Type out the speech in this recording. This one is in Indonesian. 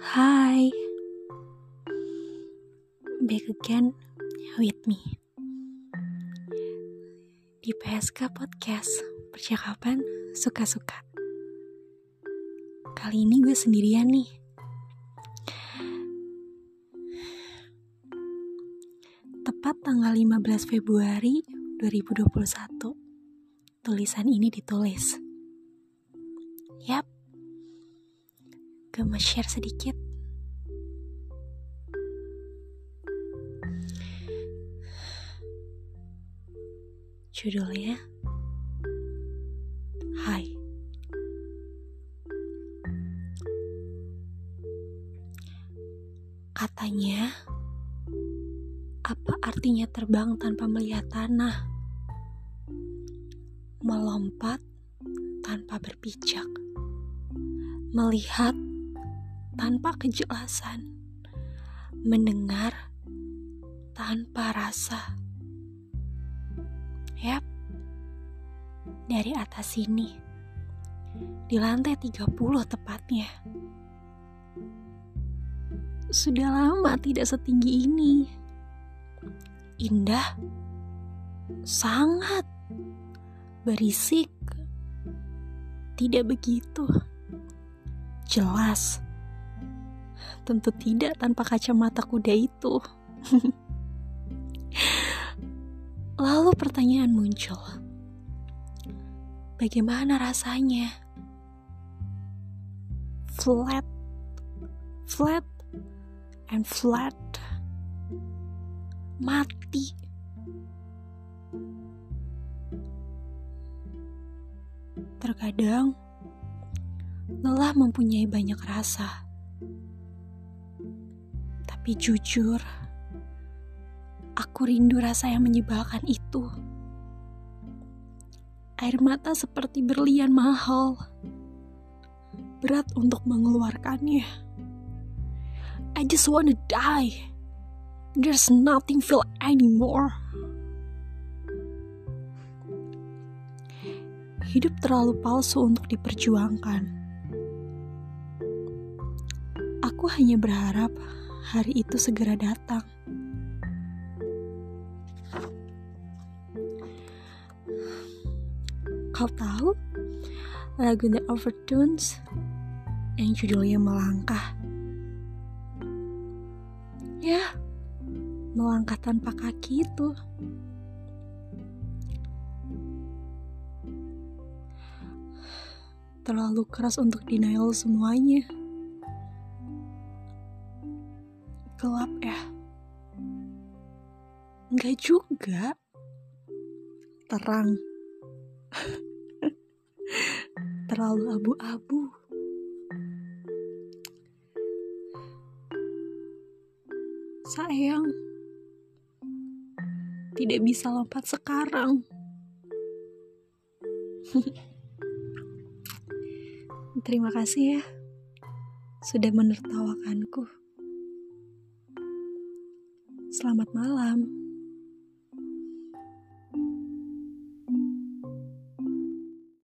Hi, back again with me di PSK Podcast Percakapan Suka-Suka. Kali ini gue sendirian nih. Tepat tanggal 15 Februari 2021, tulisan ini ditulis. Yap, gue mau share sedikit. Judulnya Hai. Katanya Apa artinya terbang tanpa melihat tanah? Melompat tanpa berpijak. Melihat tanpa kejelasan Mendengar tanpa rasa Yap, dari atas sini. Di lantai 30 tepatnya. Sudah lama tidak setinggi ini. Indah. Sangat. Berisik. Tidak begitu. Jelas. Tentu tidak tanpa kacamata kuda itu. Lalu pertanyaan muncul. Bagaimana rasanya? Flat, flat, and flat. Mati. Terkadang, lelah mempunyai banyak rasa. Tapi jujur, Aku rindu rasa yang menyebalkan itu. Air mata seperti berlian mahal. Berat untuk mengeluarkannya. I just wanna die. There's nothing feel anymore. Hidup terlalu palsu untuk diperjuangkan. Aku hanya berharap hari itu segera datang. Kau tahu lagu The Overtones yang judulnya Melangkah? Ya, melangkah tanpa kaki itu. Terlalu keras untuk denial semuanya. Gelap ya? Enggak juga. Terang terlalu abu-abu. Sayang, tidak bisa lompat sekarang. Terima kasih ya sudah menertawakanku. Selamat malam.